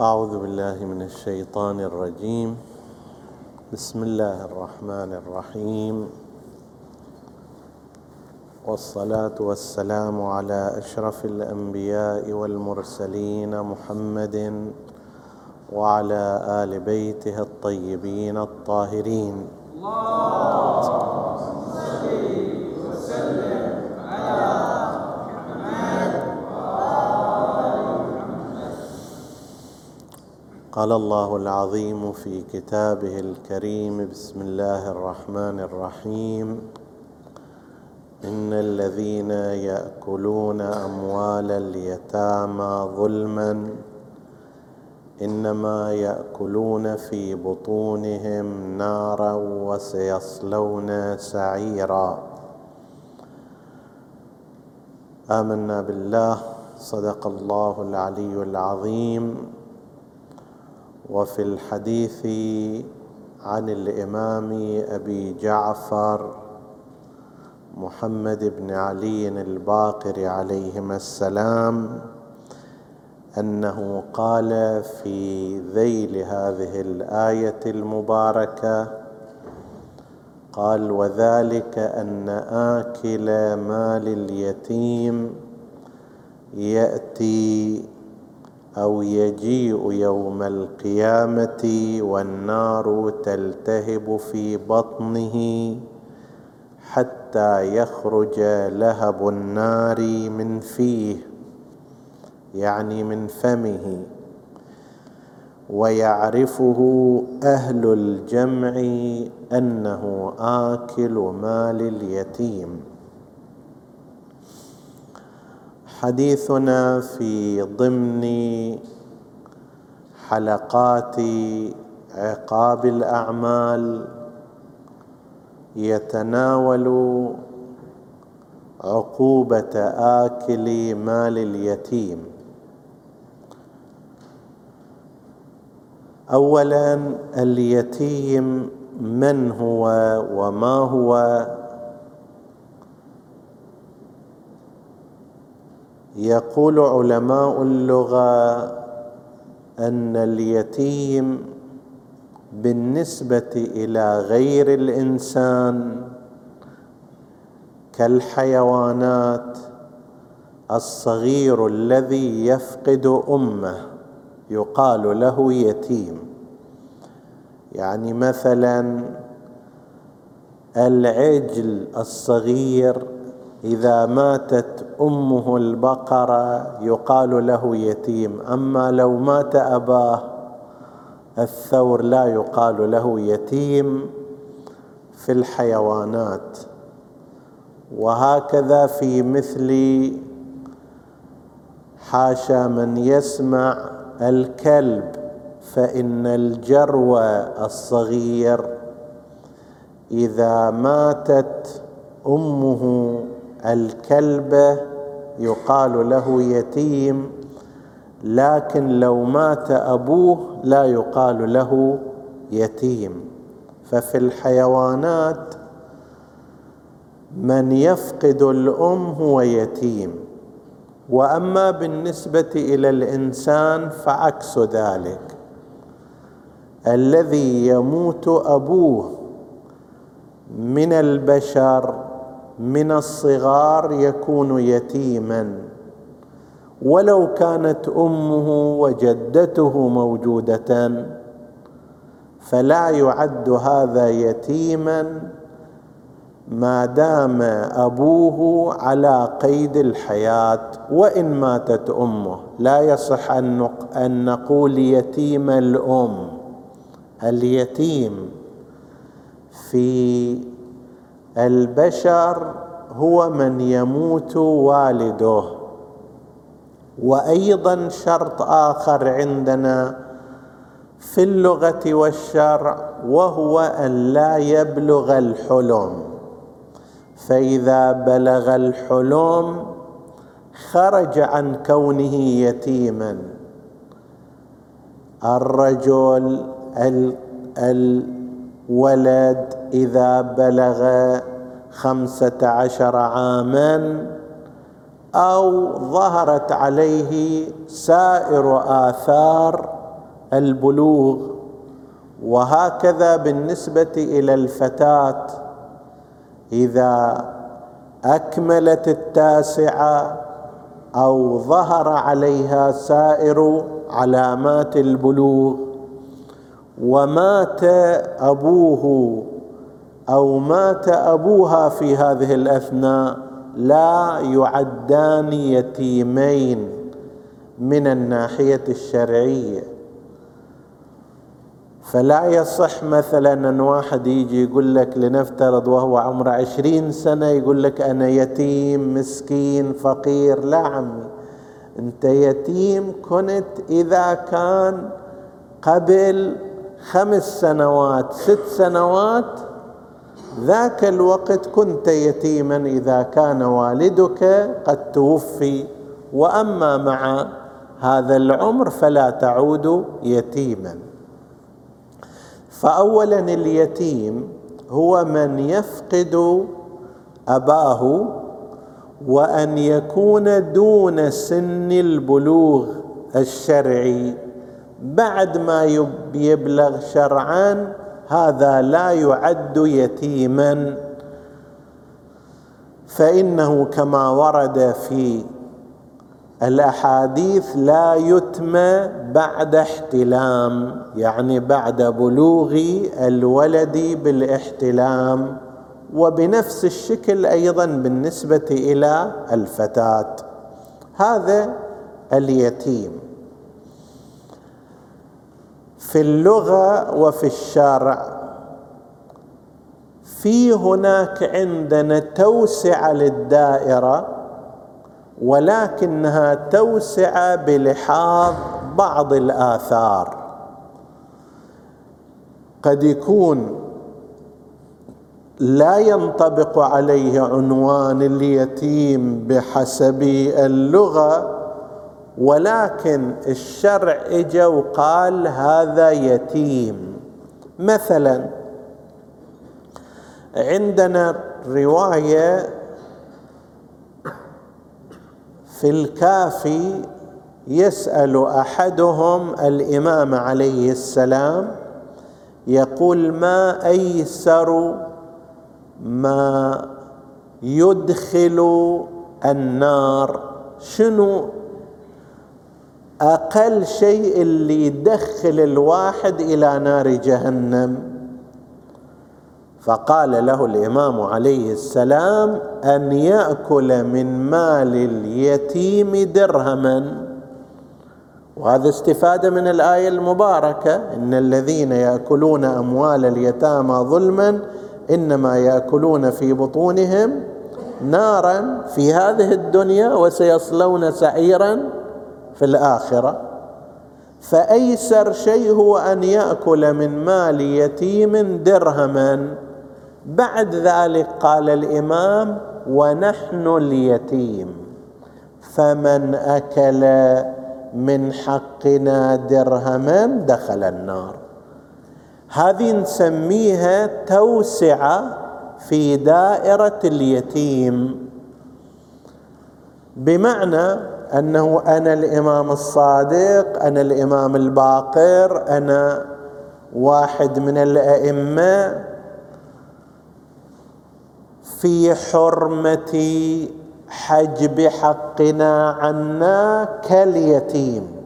أعوذ بالله من الشيطان الرجيم. بسم الله الرحمن الرحيم. والصلاة والسلام على أشرف الأنبياء والمرسلين محمد وعلى آل بيته الطيبين الطاهرين. اللهم قال الله العظيم في كتابه الكريم بسم الله الرحمن الرحيم. إن الذين يأكلون أموال اليتامى ظلما إنما يأكلون في بطونهم نارا وسيصلون سعيرا. آمنا بالله صدق الله العلي العظيم. وفي الحديث عن الإمام أبي جعفر محمد بن علي الباقر عليهما السلام أنه قال في ذيل هذه الآية المباركة قال وذلك أن آكل مال اليتيم يأتي أو يجيء يوم القيامة والنار تلتهب في بطنه حتى يخرج لهب النار من فيه يعني من فمه. ويعرفه أهل الجمع أنه آكل مال اليتيم. حديثنا في ضمن حلقات عقاب الأعمال يتناول عقوبة آكل مال اليتيم. اولا اليتيم من هو وما هو؟ يقول علماء اللغة أن اليتيم بالنسبة إلى غير الإنسان كالحيوانات الصغير الذي يفقد أمه يقال له يتيم. يعني مثلا العجل الصغير إذا ماتت أمه البقرة يقال له يتيم أما لو مات أباه الثور لا يقال له يتيم في الحيوانات. وهكذا في مثل حاشا من يسمع الكلب فإن الجرو الصغير إذا ماتت أمه الكلب يقال له يتيم لكن لو مات أبوه لا يقال له يتيم. ففي الحيوانات من يفقد الأم هو يتيم. وأما بالنسبة إلى الإنسان فعكس ذلك. الذي يموت أبوه من البشر من الصغار يكون يتيما. ولو كانت أمه وجدته موجودة فلا يعد هذا يتيما ما دام أبوه على قيد الحياة. وإن ماتت أمه لا يصح أن نقول يتيم الأم. اليتيم في البشر هو من يموت والده. وأيضا شرط آخر عندنا في اللغة والشرع وهو أن لا يبلغ الحلم. فإذا بلغ الحلم خرج عن كونه يتيما. الرجل الولد إذا بلغ خمسة عشر عاما أو ظهرت عليه سائر آثار البلوغ. وهكذا بالنسبة إلى الفتاة. إذا أكملت التاسعة أو ظهر عليها سائر علامات البلوغ. ومات أبوه أو مات أبوها في هذه الأثناء لا يعدان يتيمين من الناحية الشرعية. فلا يصح مثلا أن واحد يجي يقول لك لنفترض وهو عمره عشرين سنة يقول لك أنا يتيم مسكين فقير. لا عمي أنت يتيم كنت إذا كان قبل خمس سنوات ست سنوات ذاك الوقت كنت يتيما إذا كان والدك قد توفي. وأما مع هذا العمر فلا تعود يتيما. فاولا اليتيم هو من يفقد أباه وأن يكون دون سن البلوغ الشرعي. بعد ما يبلغ شرعا هذا لا يعد يتيما. فإنه كما ورد في الأحاديث لا يتمى بعد احتلام يعني بعد بلوغ الولد بالاحتلام وبنفس الشكل أيضا بالنسبة إلى الفتاة. هذا اليتيم. في اللغة وفي الشرع في هناك عندنا توسعة للدائرة ولكنها توسع بلحاظ بعض الآثار. قد يكون لا ينطبق عليه عنوان اليتيم بحسب اللغة ولكن الشرع اجى وقال هذا يتيم. مثلا عندنا رواية في الكافي يسأل أحدهم الإمام عليه السلام يقول ما أيسر ما يدخل النار؟ شنو أقل شيء اللي يدخل الواحد إلى نار جهنم. فقال له الإمام عليه السلام أن يأكل من مال اليتيم درهما. وهذا استفادة من الآية المباركة إن الذين يأكلون أموال اليتامى ظلما إنما يأكلون في بطونهم نارا في هذه الدنيا وسيصلون سعيرا في الآخرة. فأيسر شيء هو أن يأكل من مال يتيم درهما. بعد ذلك قال الإمام ونحن اليتيم. فمن أكل من حقنا درهما دخل النار. هذه نسميها توسعة في دائرة اليتيم. بمعنى أنه أنا الإمام الصادق أنا الإمام الباقر أنا واحد من الأئمة. في حرمة حجب حقنا عنا كاليتيم.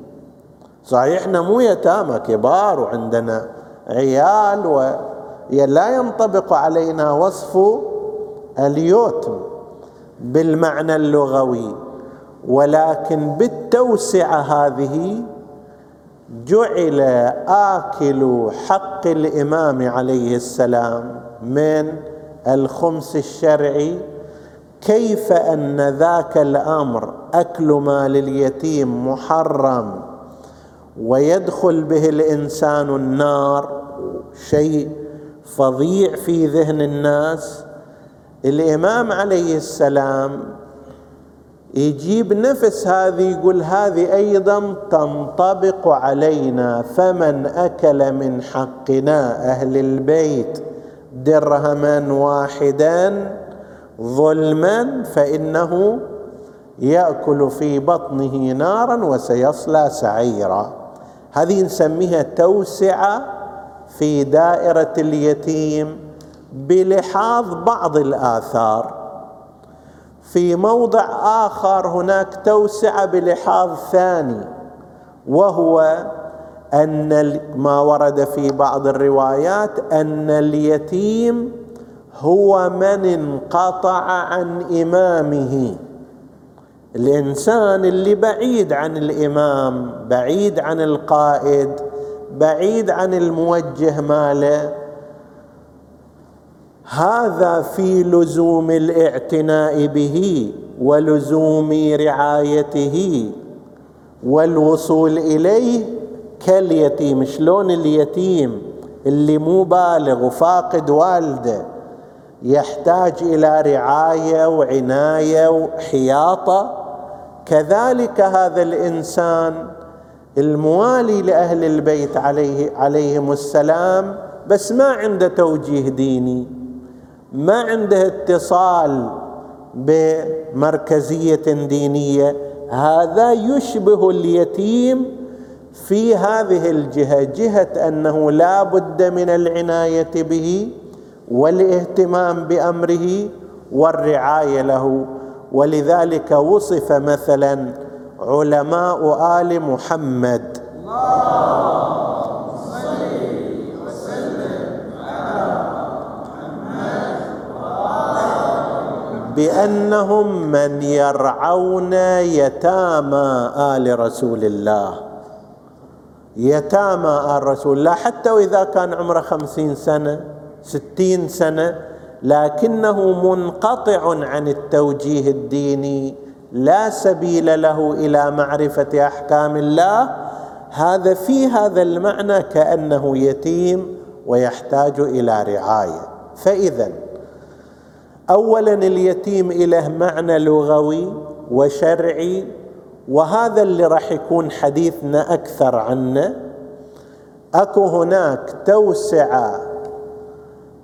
صحيح إحنا مو يتامى كبار وعندنا عيال ولا ينطبق علينا وصف اليتم بالمعنى اللغوي. ولكن بالتوسعة هذه جعل آكل حق الإمام عليه السلام من الخمس الشرعي. كيف أن ذاك الأمر أكل مال اليتيم محرم ويدخل به الإنسان النار؟ شيء فظيع في ذهن الناس. الإمام عليه السلام يجيب نفس هذه يقول هذه أيضا تنطبق علينا فمن أكل من حقنا أهل البيت درهما واحدا ظلما فإنه يأكل في بطنه نارا وسيصلى سعيرا. هذه نسميها توسعة في دائرة اليتيم بلحاظ بعض الآثار. في موضع آخر هناك توسعة بلحاظ ثاني وهو أن ما ورد في بعض الروايات أن اليتيم هو من انقطع عن إمامه. الإنسان اللي بعيد عن الإمام بعيد عن القائد بعيد عن الموجه ماله هذا في لزوم الاعتناء به ولزوم رعايته والوصول إليه كاليتيم. شلون اليتيم؟ اللي مو بالغ وفاقد والده. يحتاج إلى رعاية وعناية وحياطة. كذلك هذا الإنسان الموالي لأهل البيت عليه عليهم السلام بس ما عنده توجيه ديني. ما عنده اتصال بمركزية دينية هذا يشبه اليتيم في هذه الجهة جهة أنه لا بد من العناية به والاهتمام بأمره والرعاية له. ولذلك وصف مثلا علماء آل محمد. بأنهم من يرعون يتامى آل رسول الله. يتامى آل رسول الله. حتى وإذا كان عمره خمسين سنة ستين سنة لكنه منقطع عن التوجيه الديني. لا سبيل له إلى معرفة أحكام الله. هذا في هذا المعنى كأنه يتيم ويحتاج إلى رعاية. فاذا اولا اليتيم له معنى لغوي وشرعي وهذا اللي راح يكون حديثنا أكثر عنه. أكو هناك توسعة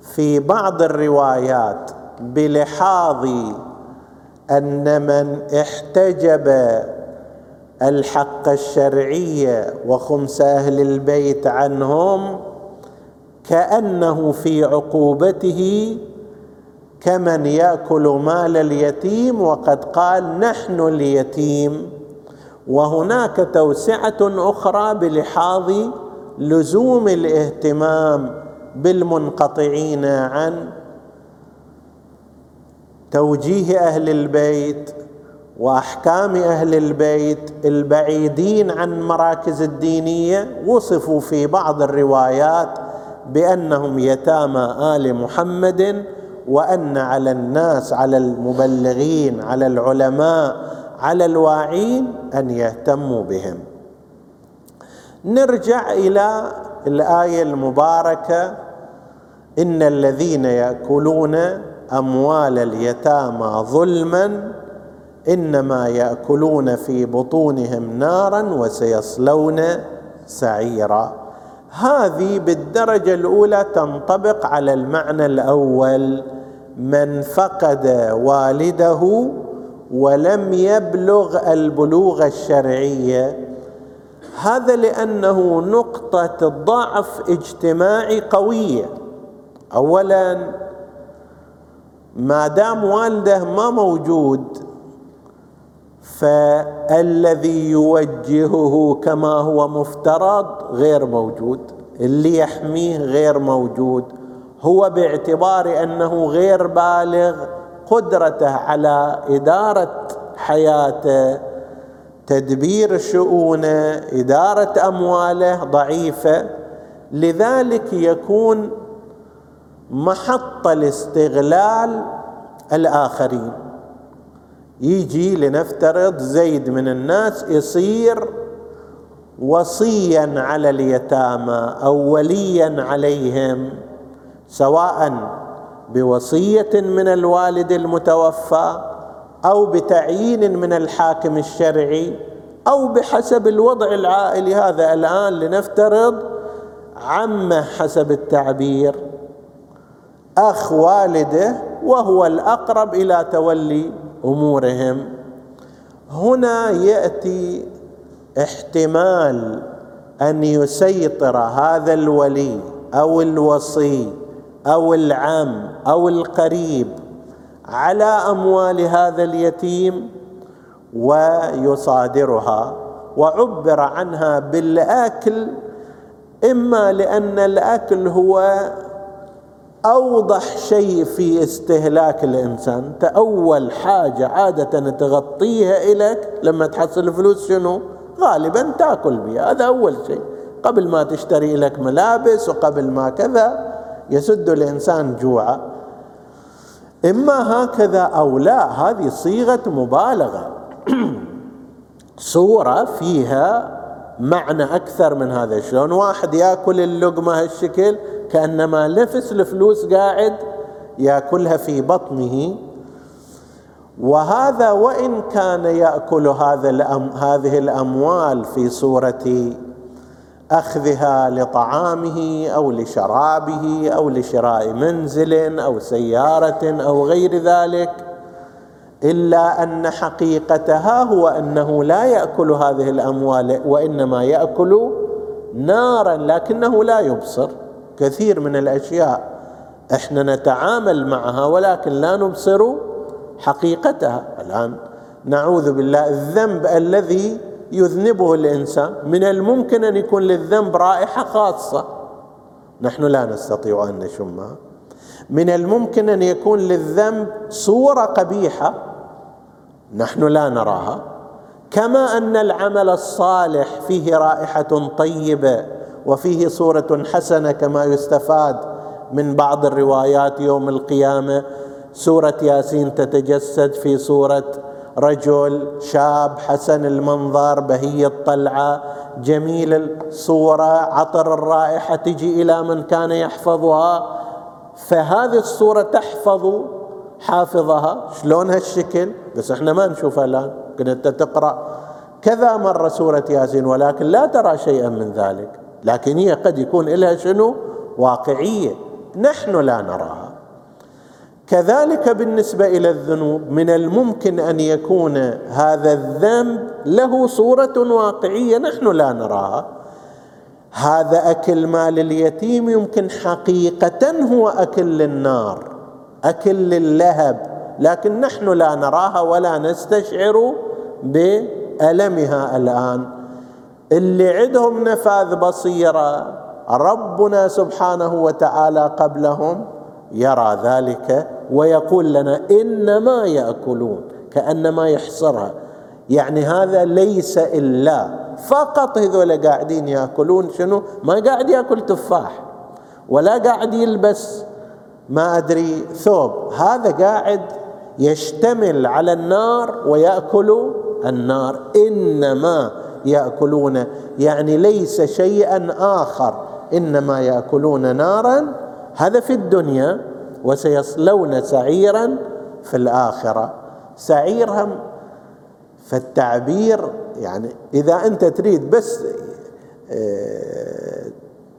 في بعض الروايات بلحاظ أن من احتجب الحق الشرعي وخمس أهل البيت عنهم كأنه في عقوبته كمن يأكل مال اليتيم وقد قال نحن اليتيم. وهناك توسعة أخرى بلحاظ لزوم الاهتمام بالمنقطعين عن توجيه أهل البيت وأحكام أهل البيت البعيدين عن مراكز الدينية. وصفوا في بعض الروايات بأنهم يتامى آل محمد وأن على الناس على المبلغين على العلماء على الواعين أن يهتموا بهم. نرجع إلى الآية المباركة. إن الذين يأكلون أموال اليتامى ظلما إنما يأكلون في بطونهم نارا وسيصلون سعيرا. هذه بالدرجة الأولى تنطبق على المعنى الأول. من فقد والده ولم يبلغ البلوغ الشرعيه هذا لأنه نقطة ضعف اجتماعي قويه اولا ما دام والده ما موجود فالذي يوجهه كما هو مفترض غير موجود اللي يحميه غير موجود. هو باعتبار أنه غير بالغ قدرته على إدارة حياته تدبير شؤونه إدارة أمواله ضعيفة. لذلك يكون محط الاستغلال الآخرين. يجي لنفترض زيد من الناس يصير وصيا على اليتامى أو وليا عليهم سواء بوصية من الوالد المتوفى أو بتعيين من الحاكم الشرعي أو بحسب الوضع العائلي. هذا الآن لنفترض عمه حسب التعبير أخ والده وهو الأقرب إلى تولي. أمورهم. هنا يأتي احتمال أن يسيطر هذا الولي أو الوصي أو العم أو القريب على أموال هذا اليتيم ويصادرها وعبر عنها بالأكل إما لأن الأكل هو أوضح شيء في استهلاك الإنسان. انت اول حاجة عادة تغطيها الك لما تحصل فلوس شنو؟ غالبا تأكل بها. هذا أول شيء. قبل ما تشتري لك ملابس وقبل ما كذا يسد الإنسان جوعا إما هكذا أو لا هذه صيغة مبالغة. صوره فيها معنى أكثر من هذا. شلون واحد يأكل اللقمة هالشكل؟ كأنما نفس الفلوس قاعد ياكلها في بطنه. وهذا وإن كان يأكل هذا الأم هذه الأموال في صورة أخذها لطعامه أو لشرابه أو لشراء منزل أو سيارة أو غير ذلك إلا أن حقيقتها هو أنه لا يأكل هذه الأموال وإنما يأكل نارا لكنه لا يبصر. كثير من الأشياء. إحنا نتعامل معها ولكن لا نبصر حقيقتها. الآن نعوذ بالله الذنب الذي يذنبه الإنسان من الممكن أن يكون للذنب رائحة خاصة. نحن لا نستطيع أن نشمها من الممكن أن يكون للذنب صورة قبيحة نحن لا نراها. كما أن العمل الصالح فيه رائحة طيبة. وفيه صوره حسنة كما يستفاد من بعض الروايات يوم القيامة. سورة ياسين تتجسد في صوره رجل شاب حسن المنظر بهي الطلعة جميل الصورة عطر الرائحة تجي إلى من كان يحفظها. فهذه الصورة تحفظ حافظها. شلون هالشكل؟ بس إحنا ما نشوفها الآن. كنت تقرأ كذا مرة سورة ياسين ولكن لا ترى شيئا من ذلك. لكن هي قد يكون لها شنو؟ واقعية. نحن لا نراها. كذلك بالنسبة إلى الذنوب من الممكن أن يكون هذا الذنب له صورة واقعية نحن لا نراها. هذا أكل مال اليتيم يمكن حقيقة هو أكل للنار أكل للهب لكن نحن لا نراها ولا نستشعر بألمها الآن. اللي عندهم نفاذ بصيرة ربنا سبحانه وتعالى قبلهم يرى ذلك ويقول لنا إنما يأكلون كأنما يحصرها. يعني هذا ليس إلا فقط هذول قاعدين يأكلون شنو؟ ما قاعد يأكل تفاح ولا قاعد يلبس ما أدري ثوب. هذا قاعد يشتمل على النار ويأكل النار. إنما يأكلون. يعني ليس شيئا آخر إنما يأكلون نارا. هذا في الدنيا وسيصلون سعيرا في الآخرة. سعيرهم فالتعبير يعني إذا أنت تريد بس آه،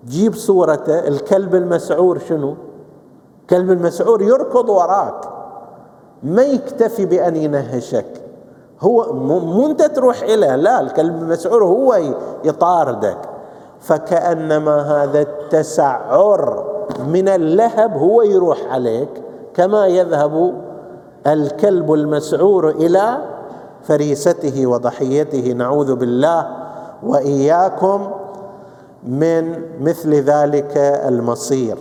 جيب صورته الكلب المسعور شنو؟ كلب المسعور يركض وراك. ما يكتفي بأن ينهشك. هو مو انت تروح اليه لا الكلب المسعور هو يطاردك. فكأنما هذا التسعر من اللهب هو يروح عليك كما يذهب الكلب المسعور إلى فريسته وضحيته. نعوذ بالله وإياكم من مثل ذلك المصير.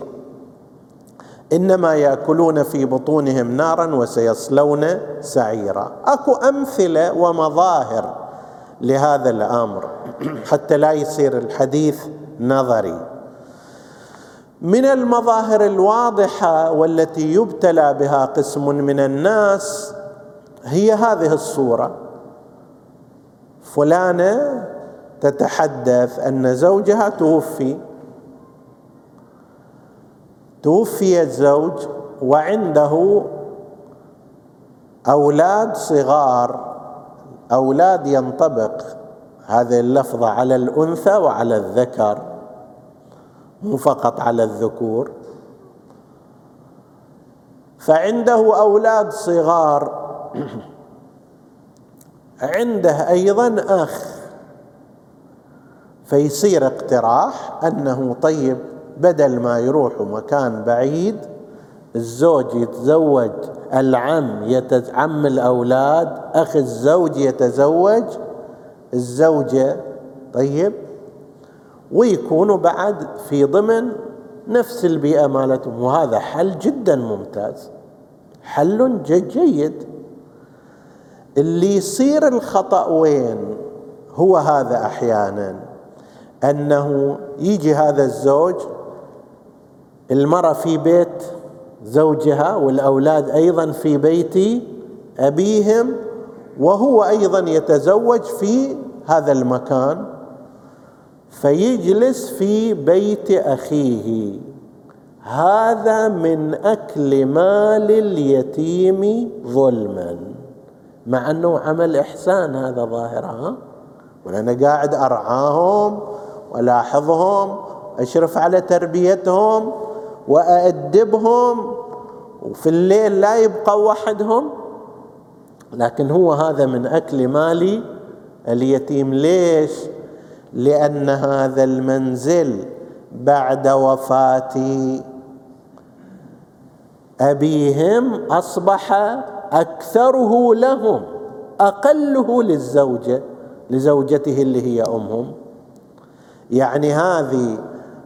إنما يأكلون في بطونهم نارا وسيصلون سعيرا. أكو أمثلة ومظاهر لهذا الأمر حتى لا يصير الحديث نظري. من المظاهر الواضحة والتي يبتلى بها قسم من الناس هي هذه الصورة. فلانة تتحدث أن زوجها توفي توفي الزوج وعنده أولاد صغار. أولاد ينطبق. هذه اللفظة على الأنثى وعلى الذكر مو فقط على الذكور. فعنده أولاد صغار. عنده أيضا أخ. فيصير اقتراح أنه طيب. بدل ما يروحوا مكان بعيد الزوج يتزوج العم يتعم الأولاد أخي الزوج يتزوج الزوجة طيب ويكونوا بعد في ضمن نفس البيئة مالتهم. وهذا حل جدا ممتاز. حل جيد. اللي يصير الخطأ وين؟ هو هذا أحيانا. أنه يجي هذا الزوج المرأة في بيت زوجها والأولاد أيضا في بيت أبيهم وهو أيضا يتزوج في هذا المكان فيجلس في بيت أخيه. هذا من أكل مال اليتيم ظلما. مع أنه عمل إحسان هذا ظاهرها وأنا قاعد أرعاهم وألاحظهم اشرف على تربيتهم. وأأدبهم وفي الليل لا يبقى وحدهم. لكن هو هذا من أكل مال اليتيم. ليش؟ لأن هذا المنزل بعد وفاة أبيهم أصبح أكثره لهم أقله للزوجة لزوجته اللي هي أمهم. يعني هذه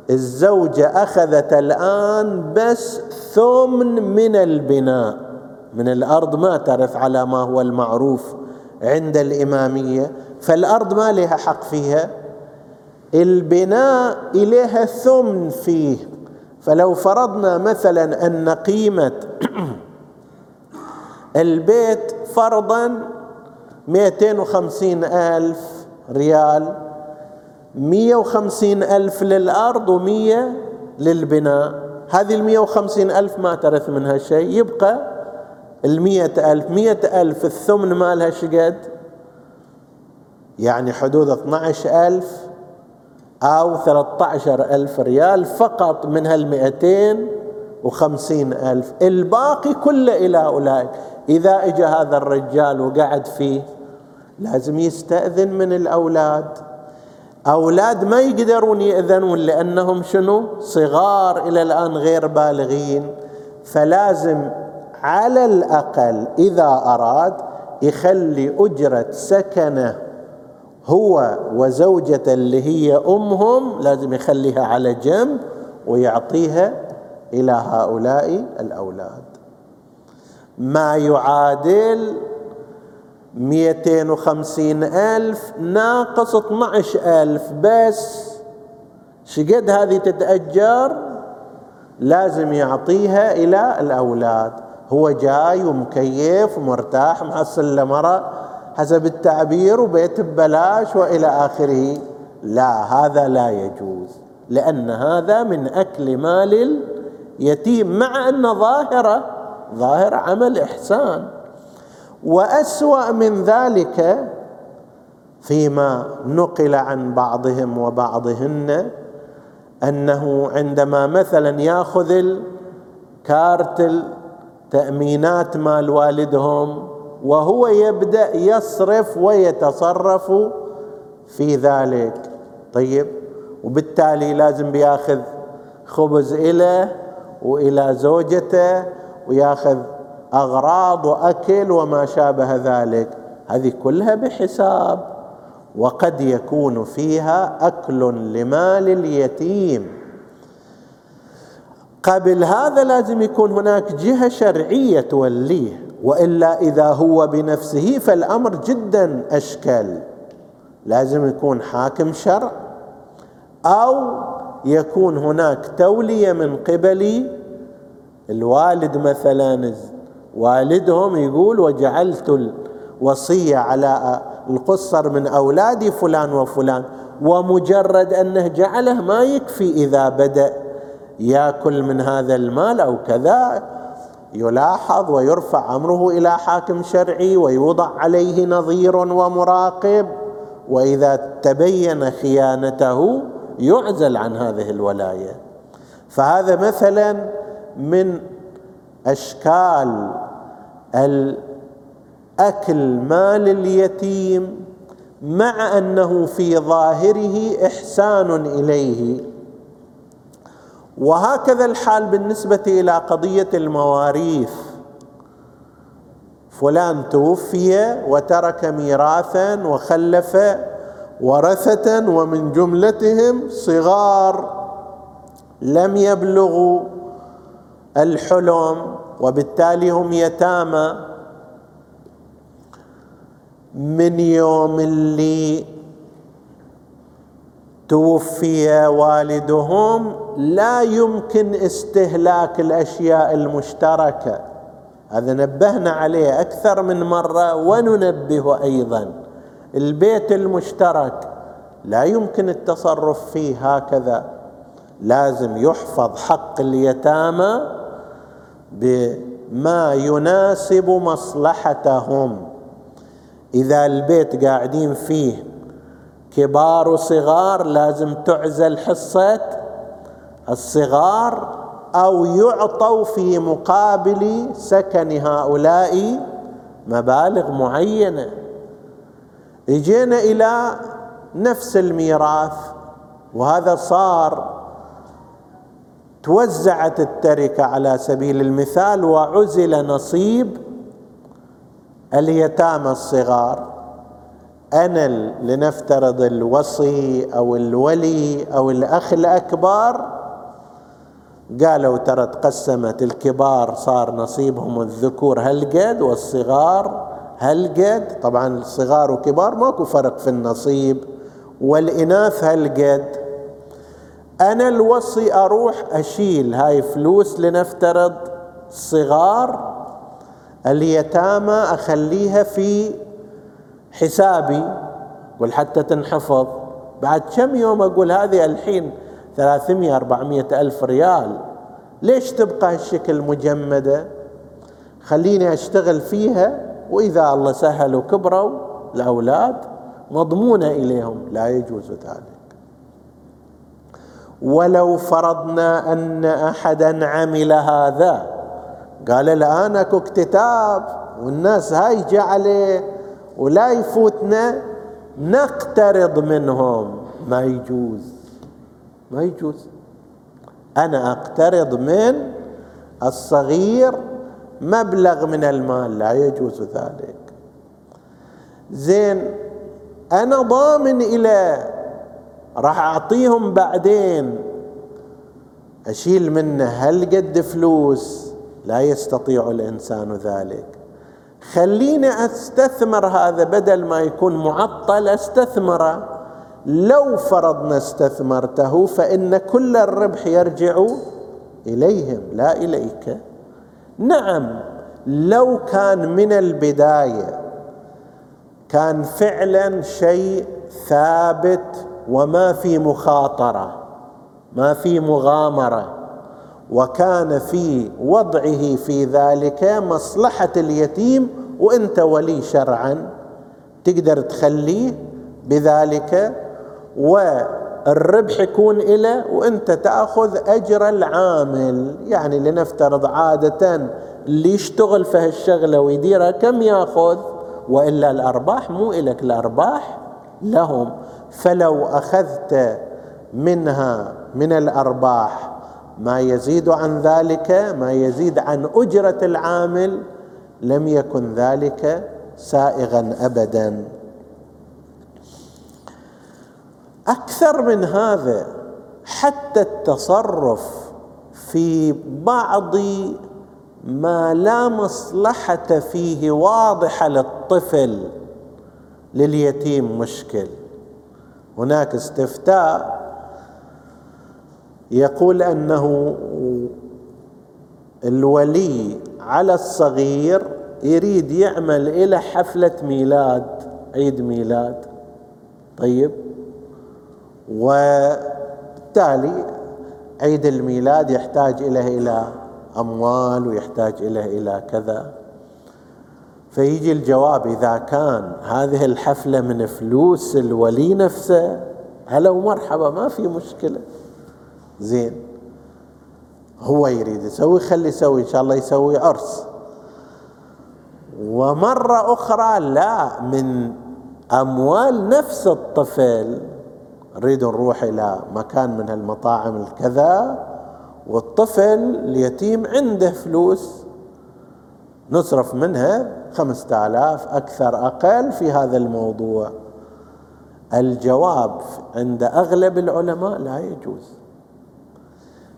الزوجة أخذت الآن بس ثمن من البناء. من الأرض ما ترث على ما هو المعروف عند الإمامية فالأرض ما لها حق فيها. البناء إليها ثمن فيه. فلو فرضنا مثلا أن قيمة البيت فرضا 250 ألف ريال. مية وخمسين ألف للأرض ومية للبناء. هذه المية وخمسين ألف ما ترث منها شيء. يبقى المية ألف مية ألف الثمن مالها شقد يعني حدود 12 ألف أو 13 ألف ريال فقط من هالمئتين وخمسين ألف. الباقي كله إلى أولئك. إذا إجا هذا الرجال وقعد فيه لازم يستأذن من الأولاد. أولاد ما يقدرون يأذنون لأنهم شنو؟ صغار إلى الآن غير بالغين. فلازم على الأقل إذا أراد يخلي أجرة سكنه هو وزوجته اللي هي أمهم لازم يخليها على جنب ويعطيها إلى هؤلاء الأولاد. ما يعادل مئتين وخمسين ألف ناقص اثنعش ألف. بس شقد هذه تتأجر لازم يعطيها إلى الأولاد. هو جاي ومكيف ومرتاح محصل له مرة حسب التعبير وبيت ببلاش وإلى آخره. لا هذا لا يجوز لأن هذا من أكل مال اليتيم مع أن ظاهرة ظاهر عمل إحسان. وأسوأ من ذلك فيما نقل عن بعضهم وبعضهن أنه عندما مثلا يأخذ الكارت التأمينات مال والدهم وهو يبدأ يصرف ويتصرف في ذلك. طيب وبالتالي لازم بيأخذ خبز إله وإلى زوجته ويأخذ أغراض وأكل وما شابه ذلك. هذه كلها بحساب. وقد يكون فيها أكل لمال اليتيم. قبل هذا لازم يكون هناك جهة شرعية توليه. وإلا إذا هو بنفسه فالأمر جدا أشكل. لازم يكون حاكم شرع. أو يكون هناك تولية من قبل الوالد مثلا والدهم يقول وجعلت الوصية على القصر من أولادي فلان وفلان ومجرد أنه جعله ما يكفي إذا بدأ يأكل من هذا المال أو كذا يلاحظ ويرفع أمره إلى حاكم شرعي ويوضع عليه نظير ومراقب وإذا تبين خيانته يعزل عن هذه الولاية. فهذا مثلا من أشكال الأكل مال اليتيم مع أنه في ظاهره إحسان إليه. وهكذا الحال بالنسبة إلى قضية المواريث. فلان توفي وترك ميراثا وخلف ورثة ومن جملتهم صغار لم يبلغوا الحلم وبالتالي هم يتامى. من يوم اللي توفي والدهم لا يمكن استهلاك الأشياء المشتركة. هذا نبهنا عليه أكثر من مرة وننبه أيضا. البيت المشترك لا يمكن التصرف فيه هكذا. لازم يحفظ حق اليتامى بما يناسب مصلحتهم. إذا البيت قاعدين فيه كبار وصغار لازم تعزل حصة الصغار أو يعطوا في مقابل سكن هؤلاء مبالغ معينة. إجينا إلى نفس الميراث وهذا صار توزعت التركة على سبيل المثال وعزل نصيب اليتامى الصغار. أنا لنفترض الوصي أو الولي أو الأخ الأكبر قالوا ترى تقسمت الكبار صار نصيبهم الذكور هالقد والصغار هالقد. طبعا الصغار وكبار ماكو فرق في النصيب والإناث هالقد. أنا الوصي أروح أشيل هاي فلوس لنفترض صغار اليتامى أخليها في حسابي قل حتى تنحفظ. بعد كم يوم أقول هذه الحين ثلاثمية أربعمية ألف ريال ليش تبقى هالشكل مجمدة؟ خليني أشتغل فيها وإذا الله سهل وكبروا الأولاد مضمونة إليهم لا يجوز ذلك. ولو فرضنا أن أحدا عمل هذا. قال الآن أكو اكتتاب والناس هاي جعلة ولا يفوتنا نقترض منهم. ما يجوز ما يجوز. أنا أقترض من الصغير مبلغ من المال لا يجوز ذلك. زين أنا ضامن إلى راح أعطيهم بعدين. أشيل منه هل قد فلوس. لا يستطيع الإنسان ذلك. خليني أستثمر هذا بدل ما يكون معطل استثمره لو فرضنا استثمرته فإن كل الربح يرجع إليهم لا إليك. نعم لو كان من البداية كان فعلا شيء ثابت وما في مخاطرة ما في مغامرة. وكان في وضعه في ذلك مصلحة اليتيم وإنت ولي شرعا. تقدر تخليه بذلك والربح يكون إلى وأنت تأخذ أجر العامل. يعني لنفترض عادة اللي يشتغل في هالشغلة ويديرها كم يأخذ؟ وإلا الأرباح مو إلك الأرباح لهم. فلو أخذت منها من الأرباح ما يزيد عن ذلك ما يزيد عن أجرة العامل لم يكن ذلك سائغا أبدا. أكثر من هذا حتى التصرف في بعض ما لا مصلحة فيه واضحة للطفل لليتيم مشكل. هناك استفتاء يقول أنه الولي على الصغير يريد يعمل إلى حفلة ميلاد عيد ميلاد. طيب. وبالتالي عيد الميلاد يحتاج إليه إلى أموال ويحتاج إليه إلى كذا. فيجي الجواب إذا كان هذه الحفلة من فلوس الولي نفسه هلا ومرحبا ما في مشكلة. زين. هو يريد يسوي خلي يسوي إن شاء الله يسوي عرس. ومرة أخرى لا من أموال نفس الطفل نريد نروح إلى مكان من المطاعم الكذا والطفل اليتيم عنده فلوس نصرف منها خمسة آلاف أكثر أقل في هذا الموضوع. الجواب عند أغلب العلماء لا يجوز.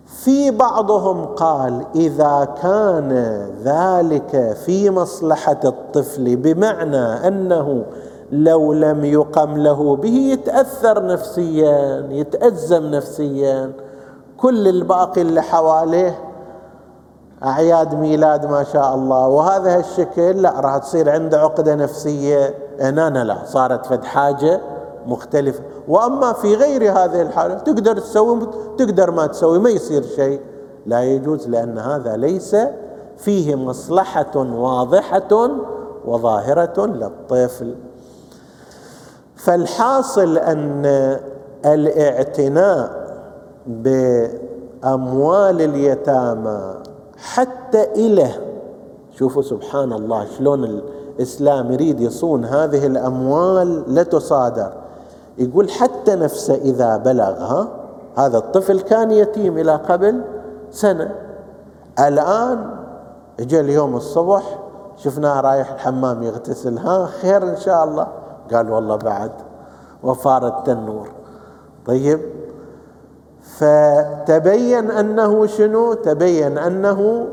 في بعضهم قال إذا كان ذلك في مصلحة الطفل بمعنى أنه لو لم يقم له به يتأثر نفسيا يتأزم نفسيا كل الباقي اللي حواليه أعياد ميلاد ما شاء الله. وهذا الشكل لا راح تصير عنده عقدة نفسية. هنا لا صارت فد حاجة مختلفة. وأما في غير هذه الحالة تقدر تسوي تقدر ما تسوي ما يصير شيء. لا يجوز لأن هذا ليس فيه مصلحة واضحة وظاهرة للطفل. فالحاصل أن الاعتناء بأموال اليتامى حتى إله. شوفوا سبحان الله شلون الإسلام يريد يصون هذه الأموال لا تصادر. يقول حتى نفسه إذا بلغها هذا الطفل كان يتيم إلى قبل سنة. الآن اجى اليوم الصبح شفناه رايح الحمام يغتسل ها؟ خير إن شاء الله. قال والله بعد وفار التنور طيب فتبين أنه شنو؟ تبين أنه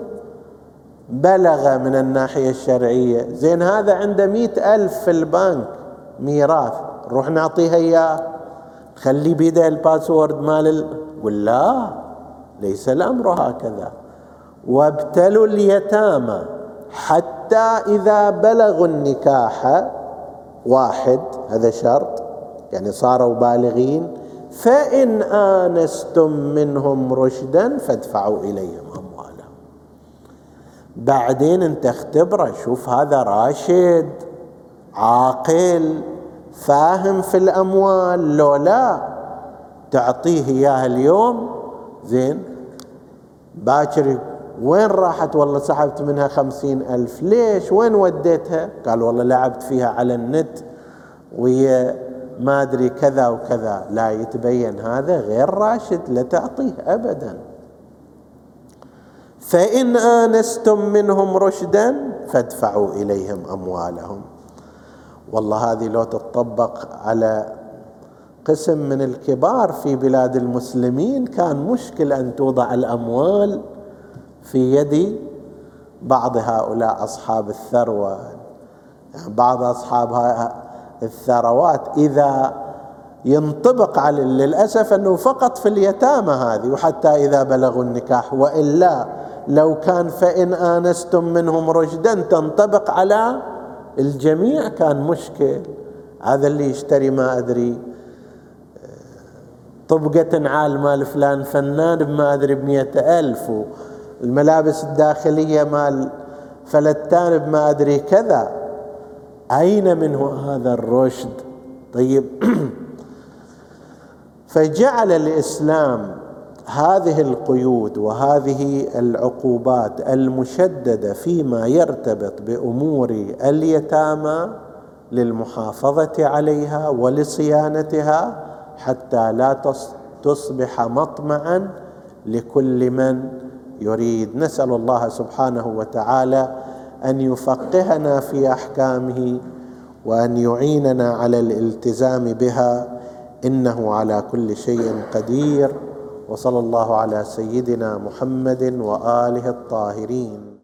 بلغ من الناحية الشرعية. زين هذا عنده مئة ألف في البنك ميراث. نروح نعطيها إياه. خلي بيده الباسورد مال ال... قل لا ليس الأمر هكذا. وابتلوا اليتامى. حتى إذا بلغوا النكاح واحد هذا شرط يعني صاروا بالغين فإن آنستم منهم رشدا فادفعوا إليهم أموالهم. بعدين أنت اختبره شوف هذا راشد عاقل فاهم في الأموال لو لا تعطيه إياها اليوم. زين. باكر وين راحت؟ والله سحبت منها خمسين ألف. ليش؟ وين وديتها؟ قال والله لعبت فيها على النت وهي ما أدري كذا وكذا. لا يتبين هذا غير راشد لا تعطيه أبدا. فإن آنستم منهم رشدا فادفعوا إليهم أموالهم. والله هذه لو تطبق على قسم من الكبار في بلاد المسلمين كان مشكل أن توضع الأموال في يد بعض هؤلاء أصحاب الثروة. يعني بعض أصحاب الثروات إذا ينطبق على للأسف أنه فقط في اليتامى هذه وحتى إذا بلغوا النكاح وإلا لو كان فإن آنستم منهم رشدا تنطبق على الجميع كان مشكل. هذا اللي يشتري ما أدري طبقة عال مال فلان فنان بما أدري بمئة ألف والملابس الداخلية مال فلتان بما أدري كذا. أين منه هذا الرشد؟ طيب. فجعل الإسلام هذه القيود وهذه العقوبات المشددة فيما يرتبط بأمور اليتامى للمحافظة عليها ولصيانتها حتى لا تصبح مطمعا لكل من يريد. نسأل الله سبحانه وتعالى أن يفقهنا في أحكامه وأن يعيننا على الالتزام بها إنه على كل شيء قدير وصلى الله على سيدنا محمد وآله الطاهرين.